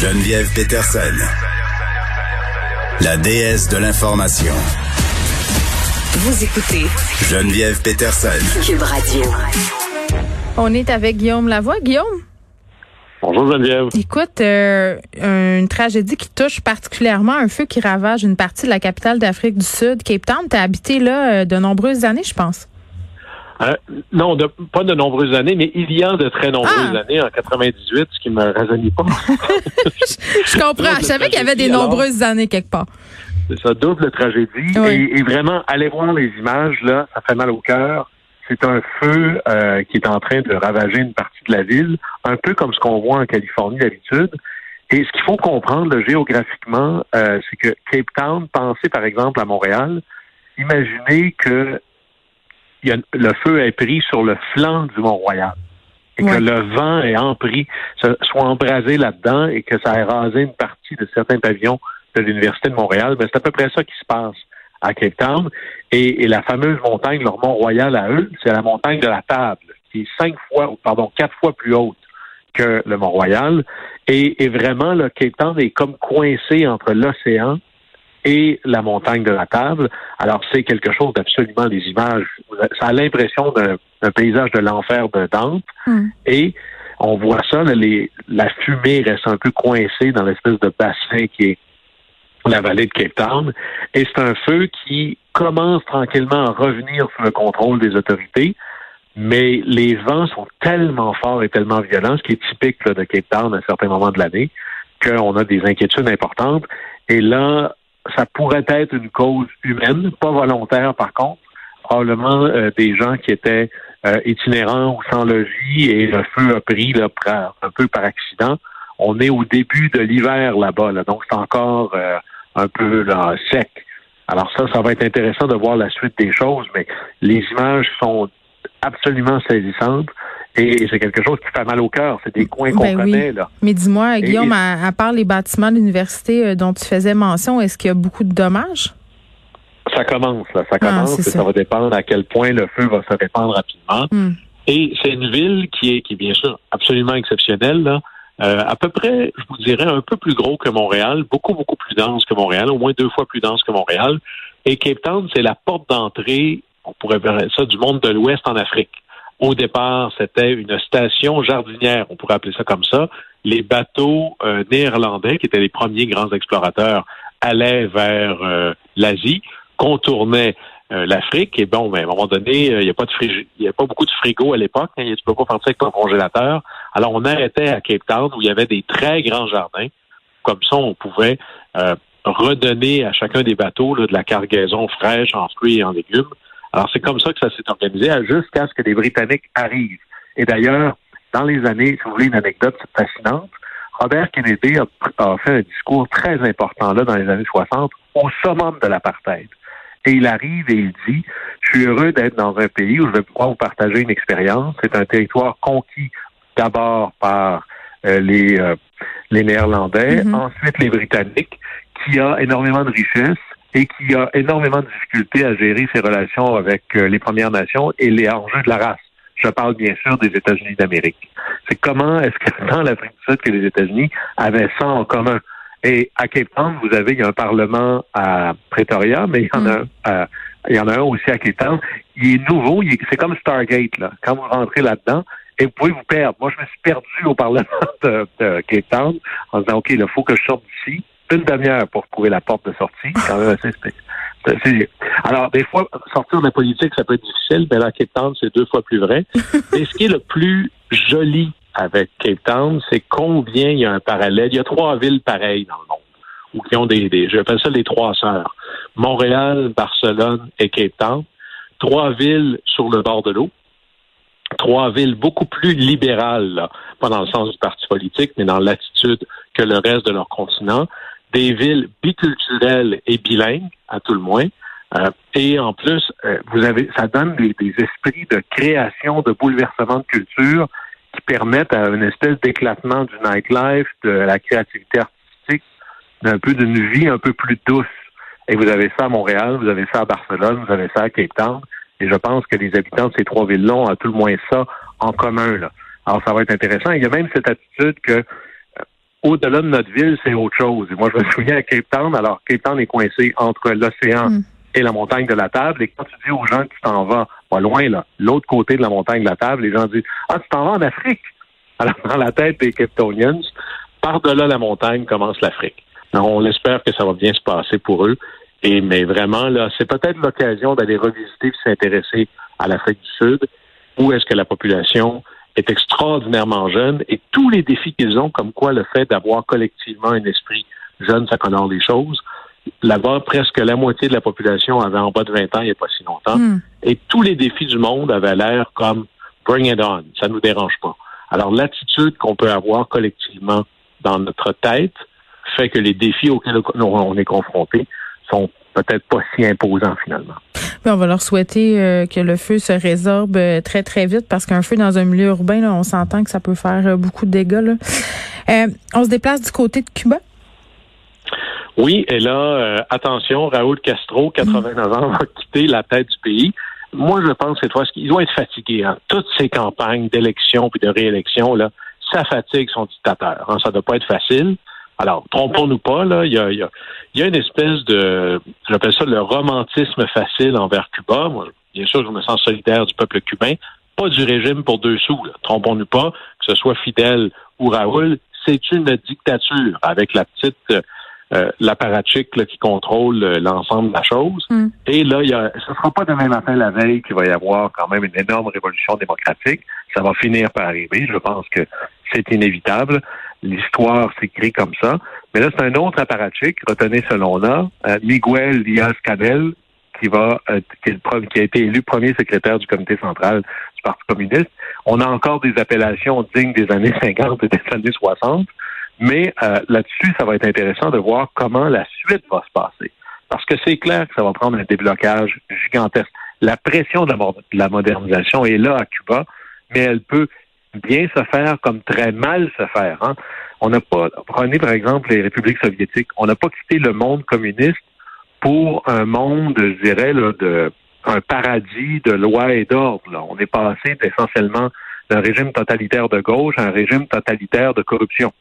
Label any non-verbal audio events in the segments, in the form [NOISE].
Geneviève Peterson, la déesse de l'information. Vous écoutez Geneviève Peterson. Cube Radio. On est avec Guillaume Lavoie. Guillaume, Bonjour Geneviève. écoute, euh, une tragédie qui touche particulièrement un feu qui ravage une partie de la capitale d'Afrique du Sud, Cape Town. Tu as habité là euh, de nombreuses années, je pense. Euh, non, de- pas de nombreuses années, mais il y a de très nombreuses Ah. années, en 98, ce qui me rajeunit pas. [LAUGHS] Je comprends. Je savais qu'il y avait des Alors- nombreuses années quelque part. C'est ça, double tragédie. Oui. Et, et vraiment, allez voir les images, là, ça fait mal au cœur. C'est un feu euh, qui est en train de ravager une partie de la ville, un peu comme ce qu'on voit en Californie d'habitude. Et ce qu'il faut comprendre là, géographiquement, euh, c'est que Cape Town, pensez par exemple à Montréal, imaginez que il y a, le feu est pris sur le flanc du Mont-Royal et Ouais. que le vent est empris, soit embrasé là-dedans et que ça ait rasé une partie de certains pavillons de l'Université de Montréal. Ben, c'est à peu près ça qui se passe à Cape Town. Et, et la fameuse montagne, leur Mont-Royal à eux, c'est la montagne de la Table, qui est cinq fois, ou pardon, quatre fois plus haute que le Mont-Royal. Et, et vraiment, le Cape Town est comme coincé entre l'océan et la montagne de la Table. Alors, c'est quelque chose d'absolument des images. Ça a l'impression d'un paysage de l'enfer de Dante. Hmm. Et on voit ça, là, les, la fumée reste un peu coincée dans l'espèce de bassin qui est la vallée de Cape Town. Et c'est un feu qui commence tranquillement à revenir sous le contrôle des autorités. Mais les vents sont tellement forts et tellement violents, ce qui est typique là, de Cape Town à certains moments de l'année, qu'on a des inquiétudes importantes. Et là, ça pourrait être une cause humaine, pas volontaire par contre, probablement euh, des gens qui étaient euh, itinérants ou sans logis et le feu a pris là, un peu par accident. On est au début de l'hiver là-bas, là, donc c'est encore euh, un peu là, sec. Alors ça, ça va être intéressant de voir la suite des choses, mais les images sont absolument saisissantes et c'est quelque chose qui fait mal au cœur. C'est des coins qu'on Ben oui. connaît là. Mais dis-moi, Et- Guillaume, à, à part les bâtiments de l'université euh, dont tu faisais mention, est-ce qu'il y a beaucoup de dommages? Ça commence, là, ça Ah, commence. et ça. ça. va dépendre à quel point le feu va se répandre rapidement. Hmm. Et c'est une ville qui est, qui est bien sûr absolument exceptionnelle. Là. Euh, à peu près, je vous dirais, un peu plus gros que Montréal, beaucoup, beaucoup plus dense que Montréal, au moins deux fois plus dense que Montréal. Et Cape Town, c'est la porte d'entrée, on pourrait voir ça, du monde de l'Ouest en Afrique. Au départ, c'était une station jardinière, on pourrait appeler ça comme ça. Les bateaux euh, néerlandais, qui étaient les premiers grands explorateurs, allaient vers euh, l'Asie, contournaient euh, l'Afrique. Et bon, ben, à un moment donné, il n'y a pas de il y a pas beaucoup de frigo à l'époque. Hein, tu peux pas ça avec ton congélateur. Alors, on arrêtait à Cape Town où il y avait des très grands jardins. Comme ça, on pouvait redonner à chacun des bateaux de la cargaison fraîche en fruits et en légumes. Alors, c'est comme ça que ça s'est organisé à- jusqu'à ce que les Britanniques arrivent. Et d'ailleurs, dans les années, si vous voulez une anecdote fascinante, Robert Kennedy a, a fait un discours très important là dans les années 60 au summum de l'apartheid. Et il arrive et il dit, je suis heureux d'être dans un pays où je vais pouvoir vous partager une expérience. C'est un territoire conquis d'abord par euh, les, euh, les Néerlandais, Mhm. ensuite les Britanniques, qui a énormément de richesses et qui a énormément de difficultés à gérer ses relations avec euh, les Premières Nations et les enjeux de la race. Je parle bien sûr des États-Unis d'Amérique. C'est comment est-ce que [LAUGHS] dans l'Afrique du Sud que les États-Unis avaient ça en commun? Et à Cape Town, vous avez il y a un parlement à Pretoria, mais il y en a, un à- il y en a un aussi à Cape Town. Il est nouveau, il est- c'est comme Stargate là. Quand vous rentrez là-dedans, et vous pouvez vous perdre. Moi, je me suis perdu au [LAUGHS] parlement de, de Cape Town en disant ok, il faut que je sorte d'ici. Une demi-heure pour trouver la porte de sortie. Quand même [LAUGHS] assez Alors, des fois, sortir de la politique, ça peut être difficile, mais là, à Cape Town, c'est deux fois plus vrai. [LAUGHS] mais ce qui est le plus joli avec Cape Town, c'est combien il y a un parallèle. Il y a trois villes pareilles dans le monde, ou qui ont des, des j'appelle ça les trois sœurs. Montréal, Barcelone et Cape Town. Trois villes sur le bord de l'eau. Trois villes beaucoup plus libérales, là. pas dans le sens du parti politique, mais dans l'attitude que le reste de leur continent. Des villes biculturelles et bilingues, à tout le moins. Euh, et en plus, euh, vous avez, ça donne des, des esprits de création, de bouleversement de culture qui permettent à une espèce d'éclatement du nightlife, de la créativité artistique, d'un peu d'une vie un peu plus douce. Et vous avez ça à Montréal, vous avez ça à Barcelone, vous avez ça à Cape Town. Et je pense que les habitants de ces trois villes-là ont à tout le moins ça en commun. Là. Alors, ça va être intéressant. Il y a même cette attitude que au-delà de notre ville, c'est autre chose. Et moi, je me souviens à Cape Town, alors Cape Town est coincé entre l'océan Mm. et la montagne de la table. Et quand tu dis aux gens que tu t'en vas pas loin, là, l'autre côté de la montagne de la table, les gens disent Ah, tu t'en vas en Afrique. [LAUGHS] Alors, dans la tête des Capetonians, par-delà la montagne commence l'Afrique. On espère que ça va bien se passer pour eux. Et mais vraiment, là, c'est peut-être l'occasion d'aller revisiter et s'intéresser à l'Afrique du Sud, où est-ce que la population est extraordinairement jeune et tous les défis qu'ils ont, comme quoi le fait d'avoir collectivement un esprit jeune, ça colore les choses. Là-bas, presque la moitié de la population avait en bas de 20 ans il n'y a pas si longtemps. Hmm. Et tous les défis du monde avaient l'air comme bring it on, ça ne nous dérange pas. Alors l'attitude qu'on peut avoir collectivement dans notre tête fait que les défis auxquels on est confronté sont peut-être pas si imposants finalement. Puis on va leur souhaiter euh, que le feu se résorbe euh, très, très vite parce qu'un feu dans un milieu urbain, là, on s'entend que ça peut faire euh, beaucoup de dégâts. Là. On se déplace du côté de Cuba? Oui, et là, attention, Raoul Castro, 89 ans, va quitter la tête du pays. Moi, je pense cette fois qu'ils doivent être fatigués. Hein. Toutes ces campagnes d'élection puis de réélection, là, ça fatigue son dictateur. Hein. Ça ne doit pas être facile. Alors, trompons-nous pas, là, il y a, il y, a, il y a une espèce de, j'appelle ça le romantisme facile envers Cuba. Moi, bien sûr, je me sens solidaire du peuple cubain, pas du régime pour deux sous. Là. Trompons-nous pas, que ce soit Fidel ou Raoul, c'est une dictature avec la petite euh, l'apparatchik qui contrôle euh, l'ensemble de la chose. Mm. Et là, il y a, ce ne sera pas demain matin la veille qu'il va y avoir quand même une énorme révolution démocratique. Ça va finir par arriver. Je pense que c'est inévitable. L'histoire s'écrit comme ça. Mais là, c'est un autre apparatchik. Retenez ce nom-là, euh, Miguel Diaz-Canel, qui va euh, qui, est le, qui, a été élu premier secrétaire du comité central du Parti communiste. On a encore des appellations dignes des années [LAUGHS] 50 et des années 60. Mais euh, là-dessus, ça va être intéressant de voir comment la suite va se passer. Parce que c'est clair que ça va prendre un déblocage gigantesque. La pression de la, de la modernisation est là à Cuba, mais elle peut bien se faire comme très mal se faire. Hein. On n'a pas, prenez par exemple les républiques soviétiques, on n'a pas quitté le monde communiste pour un monde, je dirais, de un paradis de loi et d'ordre. On est passé essentiellement d'un régime totalitaire de gauche à un régime totalitaire de corruption.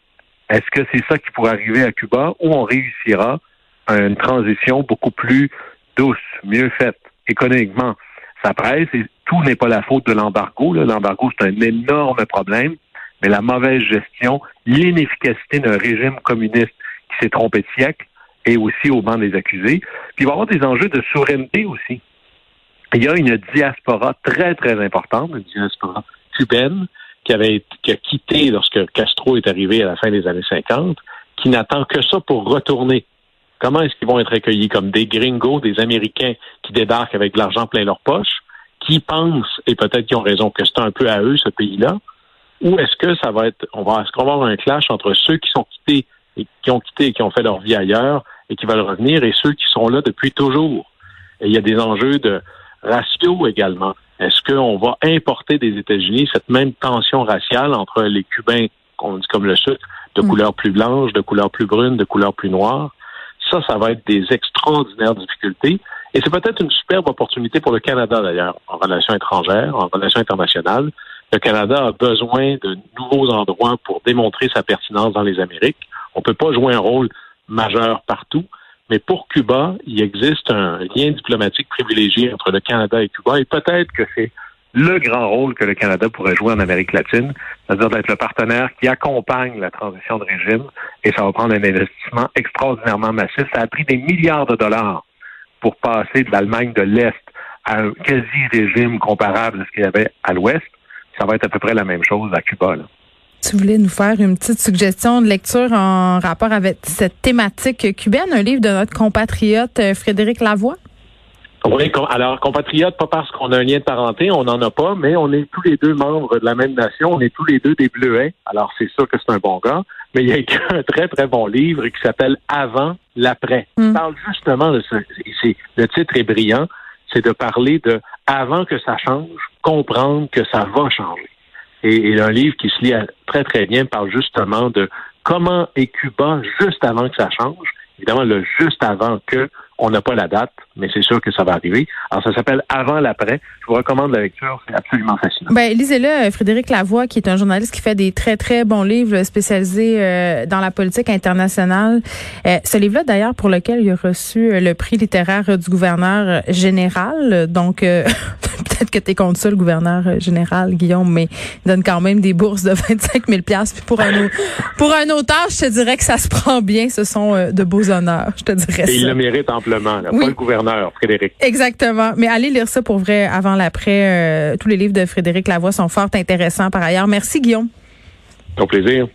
Est-ce que c'est ça qui pourrait arriver à Cuba ou on réussira à une transition beaucoup plus douce, mieux faite, économiquement? Ça presse et tout n'est pas la faute de l'embargo. L'embargo, c'est un énorme problème, mais la mauvaise gestion, l'inefficacité d'un régime communiste qui s'est trompé de siècle et aussi au banc des accusés. Puis il va y avoir des enjeux de souveraineté aussi. Il y a une diaspora très, très importante, une diaspora cubaine, qui avait qui a quitté lorsque Castro est arrivé à la fin des années 50, qui n'attend que ça pour retourner. Comment est-ce qu'ils vont être accueillis comme des gringos, des Américains qui débarquent avec de l'argent plein leur poche, qui pensent, et peut-être qu'ils ont raison, que c'est un peu à eux, ce pays-là, ou est-ce que ça va être, on va, est-ce qu'on va avoir un clash entre ceux qui sont quittés et qui ont quitté et qui ont fait leur vie ailleurs et qui veulent revenir et ceux qui sont là depuis toujours? Et il y a des enjeux de ratio également. Est-ce qu'on va importer des États-Unis cette même tension raciale entre les Cubains, qu'on dit comme le sucre, de Mm. couleur plus blanche, de couleur plus brune, de couleur plus noire? Ça, ça va être des extraordinaires difficultés. Et c'est peut-être une superbe opportunité pour le Canada, d'ailleurs, en relations étrangères, en relations internationales. Le Canada a besoin de nouveaux endroits pour démontrer sa pertinence dans les Amériques. On ne peut pas jouer un rôle majeur partout, mais pour Cuba, il existe un lien diplomatique privilégié entre le Canada et Cuba, et peut-être que c'est le grand rôle que le Canada pourrait jouer en Amérique latine, c'est-à-dire d'être le partenaire qui accompagne la transition de régime, et ça va prendre un investissement extraordinairement massif. Ça a pris des milliards de dollars pour passer de l'Allemagne de l'Est à un quasi-régime comparable à ce qu'il y avait à l'Ouest. Ça va être à peu près la même chose à Cuba. Tu voulais nous faire une petite suggestion de lecture en rapport avec cette thématique cubaine, un livre de notre compatriote euh, Frédéric Lavoie? Oui, alors compatriote, pas parce qu'on a un lien de parenté, on n'en a pas, mais on est tous les deux membres de la même nation, on est tous les deux des Bleuets, alors c'est sûr que c'est un bon gars, mais il y a écrit un très très bon livre qui s'appelle Avant l'après. Mm. Il parle justement de ce, c'est, le titre est brillant, c'est de parler de avant que ça change, comprendre que ça va changer. Et, et un livre qui se lit à- très très bien parle justement de comment est Cuba juste avant que ça change, évidemment le juste avant que On n'a pas la date, mais c'est sûr que ça va arriver. Alors, ça s'appelle Avant l'après. Je vous recommande la lecture. C'est absolument fascinant. Ben, lisez-le, euh, Frédéric Lavoie, qui est un journaliste qui fait des très, très bons livres spécialisés euh, dans la politique internationale. Euh, ce livre-là, d'ailleurs, pour lequel il a reçu le prix littéraire du gouverneur général. Donc, [LAUGHS] peut-être que tu es contre ça, le gouverneur général, Guillaume, mais il donne quand même des bourses de [LAUGHS] 25 000 Puis pour un, pour un auteur, je te dirais que ça se prend bien. Ce sont de beaux honneurs, je te dirais Et il le mérite pas le gouverneur, Frédéric. Exactement. Mais allez lire ça pour vrai avant l'après. tous les livres de Frédéric Lavoie sont fort intéressants par ailleurs. Merci, Guillaume. Au plaisir.